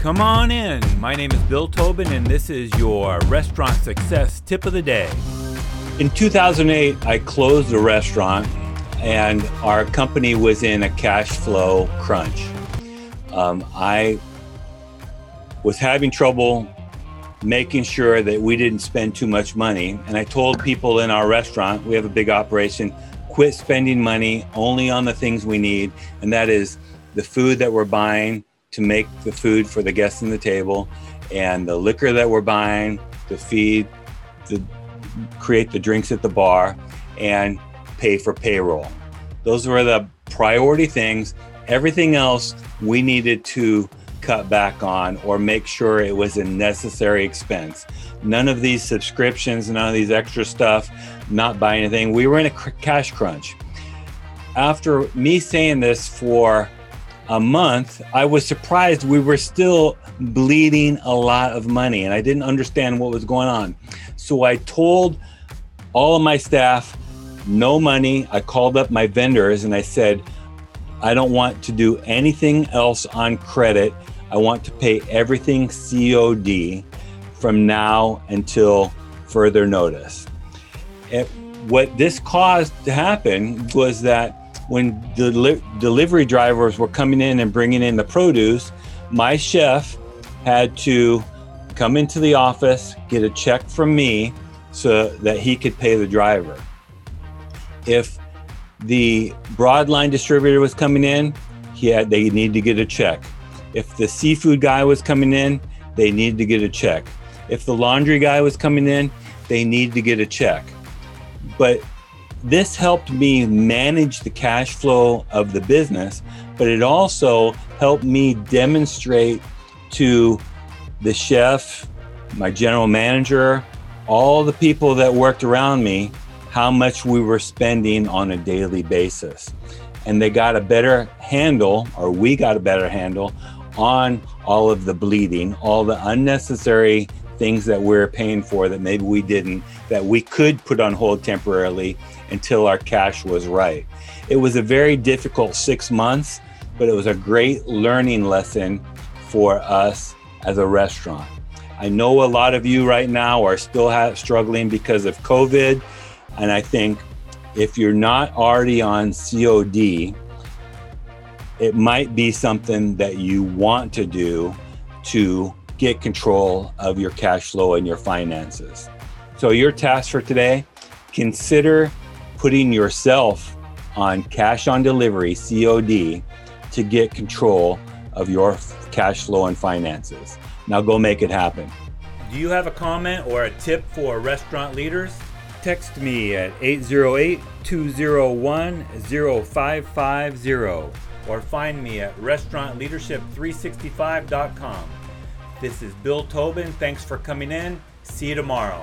Come on in. My name is Bill Tobin, and this is your restaurant success tip of the day. In 2008, I closed the restaurant, and our company was in a cash flow crunch. Um, I was having trouble making sure that we didn't spend too much money. And I told people in our restaurant, we have a big operation, quit spending money only on the things we need. And that is the food that we're buying to make the food for the guests in the table and the liquor that we're buying to feed, to create the drinks at the bar and pay for payroll. Those were the priority things. Everything else we needed to cut back on or make sure it was a necessary expense. None of these subscriptions, none of these extra stuff, not buy anything. We were in a cash crunch. After me saying this for a month, I was surprised we were still bleeding a lot of money and I didn't understand what was going on. So I told all of my staff, no money. I called up my vendors and I said, I don't want to do anything else on credit. I want to pay everything COD from now until further notice. It, what this caused to happen was that when the delivery drivers were coming in and bringing in the produce, my chef had to come into the office, get a check from me so that he could pay the driver. If the broadline distributor was coming in, he had they need to get a check. If the seafood guy was coming in, they needed to get a check. If the laundry guy was coming in, they needed to get a check. But this helped me manage the cash flow of the business, but it also helped me demonstrate to the chef, my general manager, all the people that worked around me how much we were spending on a daily basis. And they got a better handle, or we got a better handle on all of the bleeding, all the unnecessary things that we're paying for that maybe we didn't, that we could put on hold temporarily until our cash was right. It was a very difficult six months, but it was a great learning lesson for us as a restaurant. I know a lot of you right now are still ha- struggling because of COVID. And I think if you're not already on COD, it might be something that you want to do to get control of your cash flow and your finances. So, your task for today consider putting yourself on cash on delivery, COD, to get control of your cash flow and finances. Now, go make it happen. Do you have a comment or a tip for restaurant leaders? Text me at 808 201 0550 or find me at restaurantleadership365.com. This is Bill Tobin. Thanks for coming in. See you tomorrow.